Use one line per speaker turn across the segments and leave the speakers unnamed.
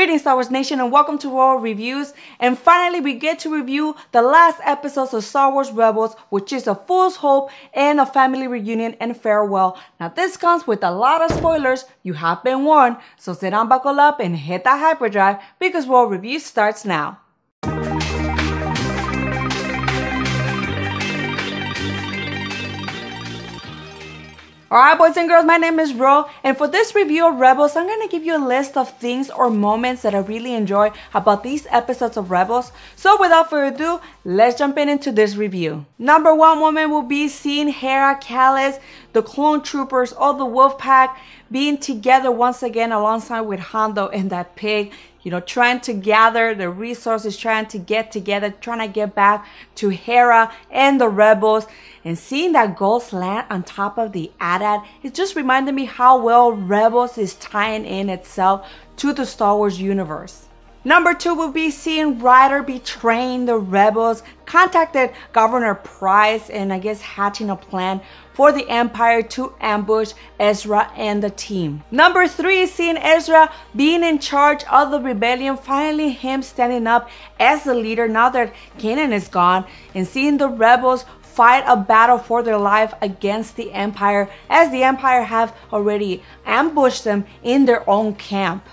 Greetings, Star Wars Nation, and welcome to Royal Reviews. And finally, we get to review the last episodes of Star Wars Rebels, which is a Fool's Hope and a family reunion and farewell. Now, this comes with a lot of spoilers. You have been warned, so sit down, buckle up, and hit that hyperdrive because Royal Reviews starts now. Alright boys and girls, my name is Ro and for this review of Rebels, I'm to give you a list of things or moments that I really enjoy about these episodes of Rebels. So without further ado, let's jump in into this review. Number one moment will be seeing Hera, Kallus, the clone troopers, all the wolf pack being together once again alongside with Hondo and that pig you know, trying to gather the resources, trying to get together, trying to get back to Hera and the rebels. And seeing that ghost land on top of the AT-AT, it just reminded me how well Rebels is tying in itself to the Star Wars universe. Number two will be seeing Ryder betraying the rebels, contacted Governor Pryce, and I guess hatching a plan for the Empire to ambush Ezra and the team. Number three is seeing Ezra being in charge of the rebellion, finally him standing up as the leader now that Kanan is gone, and seeing the rebels fight a battle for their life against the Empire as the Empire have already ambushed them in their own camp.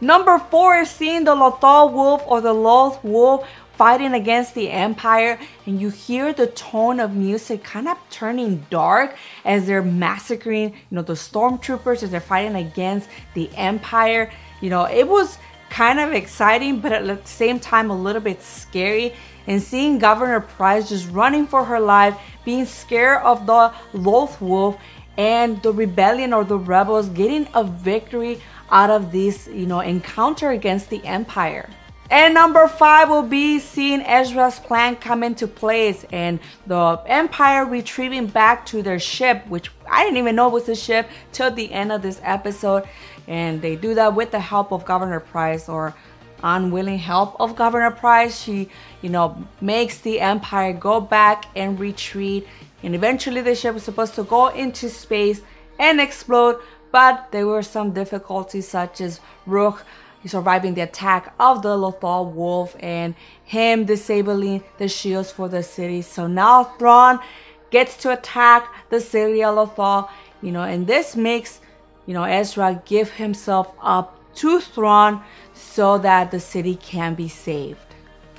Number four is seeing the Lothal Wolf or the Loth Wolf fighting against the Empire, and you hear the tone of music kind of turning dark as they're massacring, you know, the stormtroopers as they're fighting against the Empire. You know, it was kind of exciting, but at the same time, a little bit scary. And seeing Governor Pryce just running for her life, being scared of the Loth Wolf, and the rebellion or the rebels getting a victory out of this, you know, encounter against the Empire. And number five will be seeing Ezra's plan come into place and the Empire retrieving back to their ship, which I didn't even know was a ship till the end of this episode. And they do that with the help of Governor Pryce or unwilling help of Governor Pryce. She, you know, makes the Empire go back and retreat. And eventually the ship was supposed to go into space and explode, but there were some difficulties such as Rukh surviving the attack of the Lothal wolf and him disabling the shields for the city. So now Thrawn gets to attack the city of Lothal, you know, and this makes, you know, Ezra give himself up to Thrawn so that the city can be saved.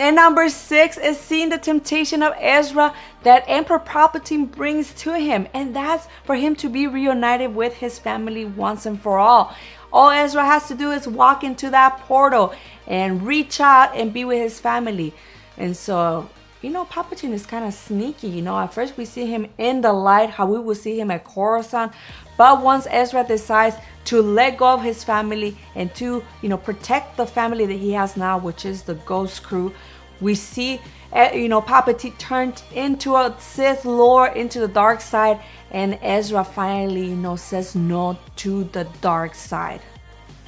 And number six is seeing the temptation of Ezra that Emperor Palpatine brings to him, and that's for him to be reunited with his family once and for all. All Ezra has to do is walk into that portal and reach out and be with his family. And so, you know, Palpatine is kind of sneaky. You know, at first we see him in the light, how we will see him at Coruscant. But once Ezra decides to let go of his family and to, you know, protect the family that he has now, which is the Ghost Crew, we see, eh, you know, Palpatine turned into a Sith Lord, into the dark side, and Ezra finally, you know, says no to the dark side.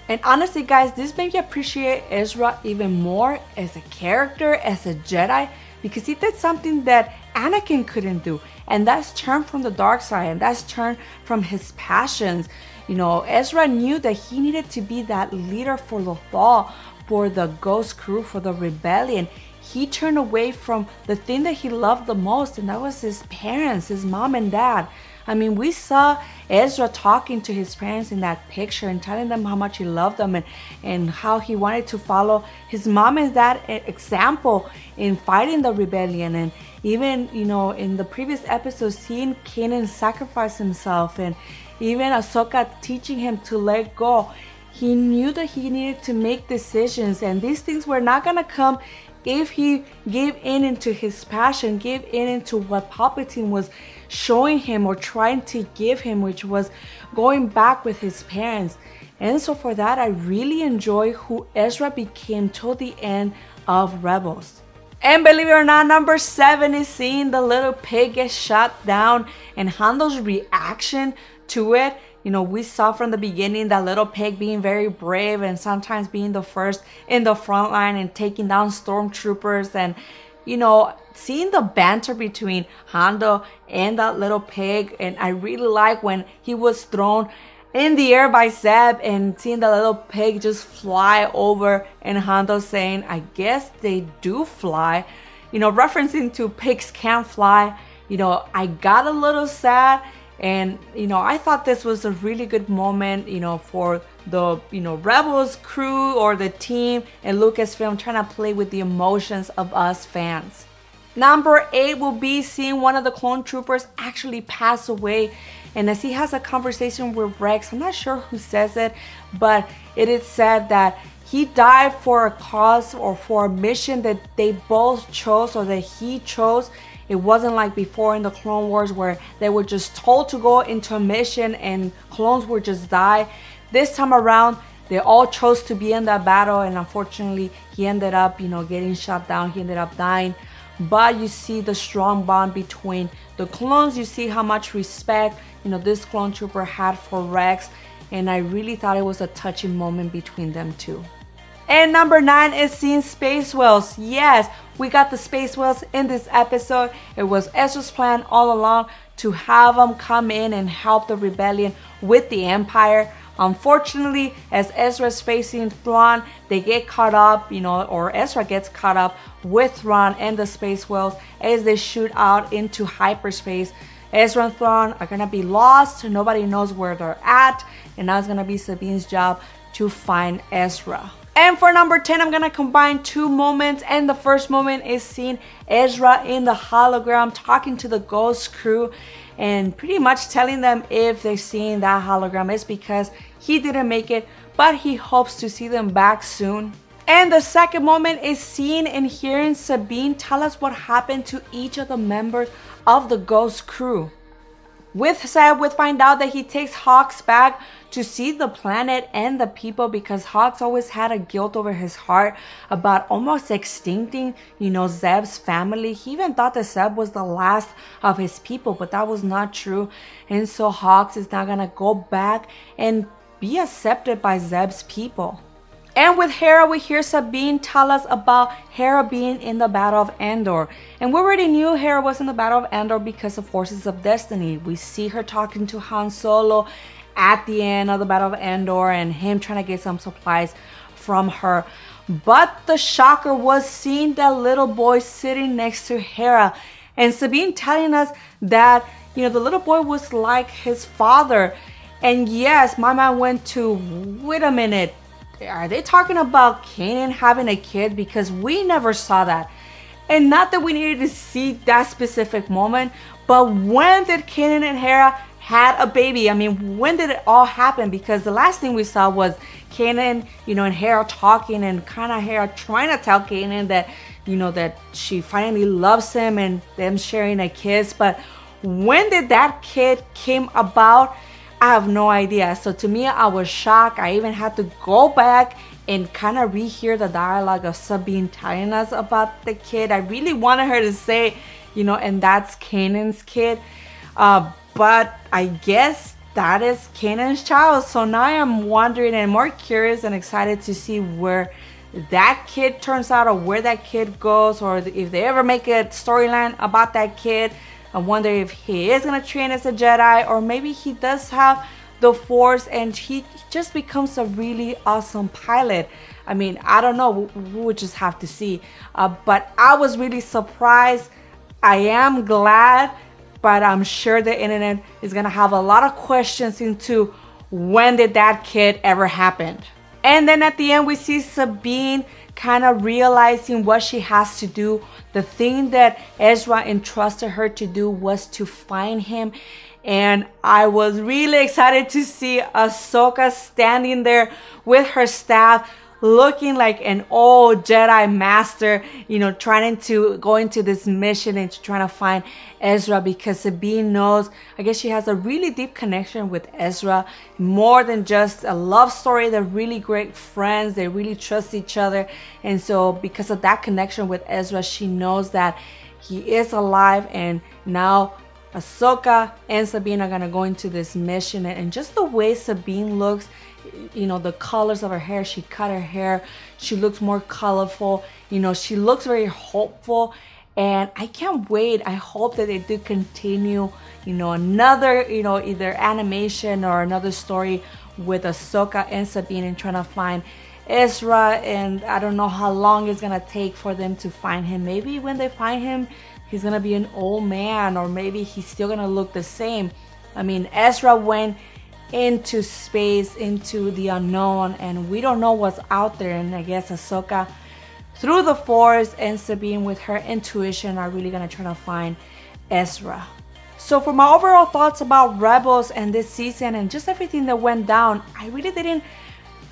And honestly, guys, this made me appreciate Ezra even more as a character, as a Jedi, because he did something that Anakin couldn't do, and that's turn from the dark side, and that's turn from his passions. You know, Ezra knew that he needed to be that leader for Lothal, for the Ghost Crew, for the rebellion he turned away from the thing that he loved the most, and that was his parents, his mom and dad. I mean, we saw Ezra talking to his parents in that picture and telling them how much he loved them and, and how he wanted to follow his mom and dad example in fighting the rebellion. And even, you know, in the previous episode, seeing Kanan sacrifice himself and even Ahsoka teaching him to let go. He knew that he needed to make decisions, and these things were not going to come if he gave in into his passion, gave in into what Palpatine was showing him or trying to give him, which was going back with his parents. And so for that, I really enjoy who Ezra became till the end of Rebels. And believe it or not, number seven is seeing the little pig get shot down and Hondo's reaction to it you know, we saw from the beginning that little pig being very brave and sometimes being the first in the front line and taking down stormtroopers and you know, seeing the banter between Hondo and that little pig and I really like when he was thrown in the air by Zeb and seeing the little pig just fly over and Hondo saying, I guess they do fly. You know, referencing to pigs can't fly. You know, I got a little sad and you know, I thought this was a really good moment, you know, for the you know Rebels crew or the team and Lucasfilm trying to play with the emotions of us fans. Number eight will be seeing one of the clone troopers actually pass away. And as he has a conversation with Rex, I'm not sure who says it, but it is said that he died for a cause or for a mission that they both chose or that he chose. It wasn't like before in the Clone Wars where they were just told to go into a mission and clones would just die. This time around, they all chose to be in that battle, and unfortunately, he ended up, you know, getting shot down. He ended up dying but you see the strong bond between the clones you see how much respect you know this clone trooper had for rex and i really thought it was a touching moment between them two and number nine is seeing space whales. Yes we got the space whales in this episode. It was ezra's plan all along to have them come in and help the rebellion with the empire. Unfortunately, as Ezra's facing Thrawn, they get caught up, you know, or Ezra gets caught up with Thrawn and the space whales as they shoot out into hyperspace. Ezra and Thrawn are gonna be lost, nobody knows where they're at, and now it's gonna be Sabine's job to find Ezra. And for number 10, I'm gonna combine two moments. And the first moment is seeing Ezra in the hologram talking to the ghost crew and pretty much telling them if they're seeing that hologram is because he didn't make it, but he hopes to see them back soon. And the second moment is seeing and hearing Sabine tell us what happened to each of the members of the ghost crew. With Zeb, we find out that he takes Kallus back to see the planet and the people because Kallus always had a guilt over his heart about almost extincting, you know, Zeb's family. He even thought that Zeb was the last of his people, but that was not true. And so Kallus is now gonna go back and be accepted by Zeb's people. And with Hera, we hear Sabine tell us about Hera being in the Battle of Endor. And we already knew Hera was in the Battle of Endor because of Forces of Destiny. We see her talking to Han Solo at the end of the Battle of Endor and him trying to get some supplies from her. But the shocker was seeing that little boy sitting next to Hera. And Sabine telling us that, you know, the little boy was like his father. And yes, my mind went to, wait a minute, are they talking about Kanan having a kid? Because we never saw that. And not that we needed to see that specific moment, but when did Kanan and Hera had a baby? I mean, when did it all happen? Because the last thing we saw was Kanan, you know, and Hera talking and kind of Hera trying to tell Kanan that, you know, that she finally loves him and them sharing a kiss. But when did that kid came about? I have no idea. So to me, I was shocked. I even had to go back and kind of rehear the dialogue of Sabine telling us about the kid. I really wanted her to say, you know, and that's Kanan's kid. Uh, but I guess that is Kanan's child. So now I'm wondering and more curious and excited to see where that kid turns out or where that kid goes or if they ever make a storyline about that kid. I wonder if he is to train as a Jedi or maybe he does have the Force and he just becomes a really awesome pilot. I mean, I don't know. We would just have to see. Uh, but I was really surprised. I am glad, but I'm sure the internet is to have a lot of questions into when did that kid ever happen. And then at the end, we see Sabine kind of realizing what she has to do. The thing that Ezra entrusted her to do was to find him. And I was really excited to see Ahsoka standing there with her staff looking like an old Jedi master, you know, trying to go into this mission and trying to find Ezra because Sabine knows, I guess she has a really deep connection with Ezra, more than just a love story. They're really great friends, they really trust each other. And so, because of that connection with Ezra, she knows that he is alive and now Ahsoka and Sabine are gonna go into this mission and just the way Sabine looks you know the colors of her hair she cut her hair she looks more colorful you know she looks very hopeful and I can't wait. I hope that they do continue, you know, another, you know, either animation or another story with Ahsoka and Sabine and trying to find Ezra. And I don't know how long it's gonna take for them to find him. Maybe when they find him, he's gonna be an old man, or maybe he's still gonna look the same. I mean, Ezra went into space, into the unknown, and we don't know what's out there. And I guess Ahsoka through the force and Sabine with her intuition are really gonna try to find Ezra. So for my overall thoughts about Rebels and this season and just everything that went down, I really didn't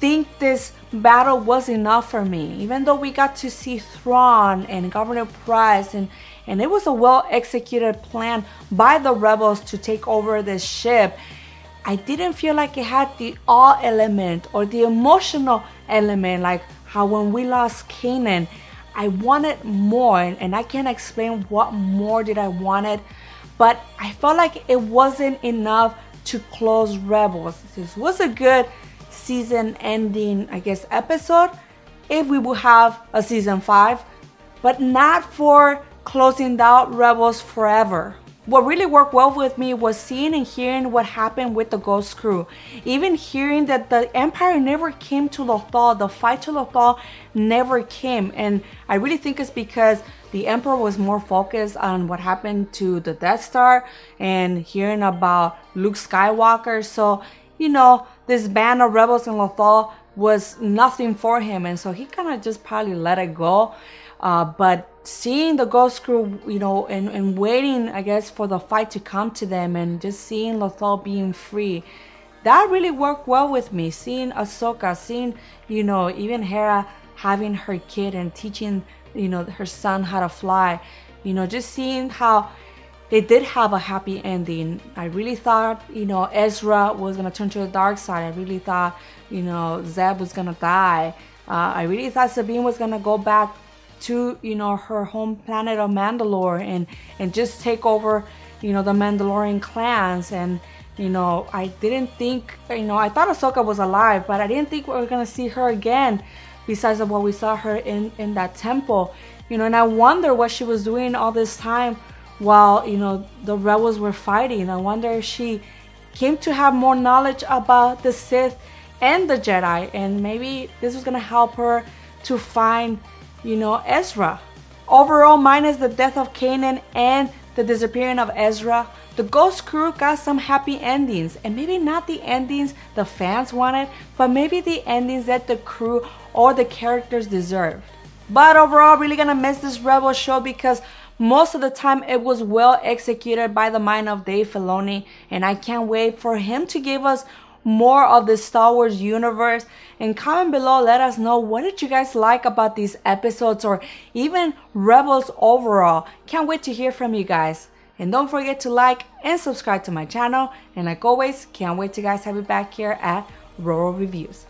think this battle was enough for me. Even though we got to see Thrawn and Governor Pryce and and it was a well executed plan by the rebels to take over this ship. I didn't feel like it had the awe element or the emotional element like how when we lost Kanan, I wanted more, and I can't explain what more did I wanted, but I felt like it wasn't enough to close Rebels. This was a good season ending, I guess, episode if we would have a season five, but not for closing out Rebels forever what really worked well with me was seeing and hearing what happened with the Ghost Crew. Even hearing that the Empire never came to Lothal, the fight to Lothal never came. And I really think it's because the Emperor was more focused on what happened to the Death Star and hearing about Luke Skywalker. So, you know, this band of rebels in Lothal was nothing for him. And so he kind of just probably let it go. Uh, but seeing the Ghost Crew, you know, and, and waiting, I guess, for the fight to come to them and just seeing Lothal being free, that really worked well with me. Seeing Ahsoka, seeing, you know, even Hera having her kid and teaching, you know, her son how to fly, you know, just seeing how they did have a happy ending. I really thought, you know, Ezra was gonna turn to the dark side. I really thought, you know, Zeb was gonna die. Uh, I really thought Sabine was gonna go back to you know her home planet of Mandalore and and just take over you know the Mandalorian clans. And you know I didn't think you know I thought Ahsoka was alive but I didn't think we were gonna see her again besides of what we saw her in in that temple. You know and I wonder what she was doing all this time while you know the rebels were fighting. I wonder if she came to have more knowledge about the Sith and the Jedi and maybe this was gonna help her to find you know, Ezra. Overall, minus the death of Kanan and the disappearing of Ezra, the Ghost Crew got some happy endings, and maybe not the endings the fans wanted, but maybe the endings that the crew or the characters deserved. But overall, really gonna miss this Rebel show because most of the time it was well executed by the mind of Dave Filoni, and I can't wait for him to give us more of the Star Wars universe and comment below let us know what did you guys like about these episodes or even Rebels overall. Can't wait to hear from you guys. And don't forget to like and subscribe to my channel. And like always, can't wait to guys have you back here at Roro Reviews.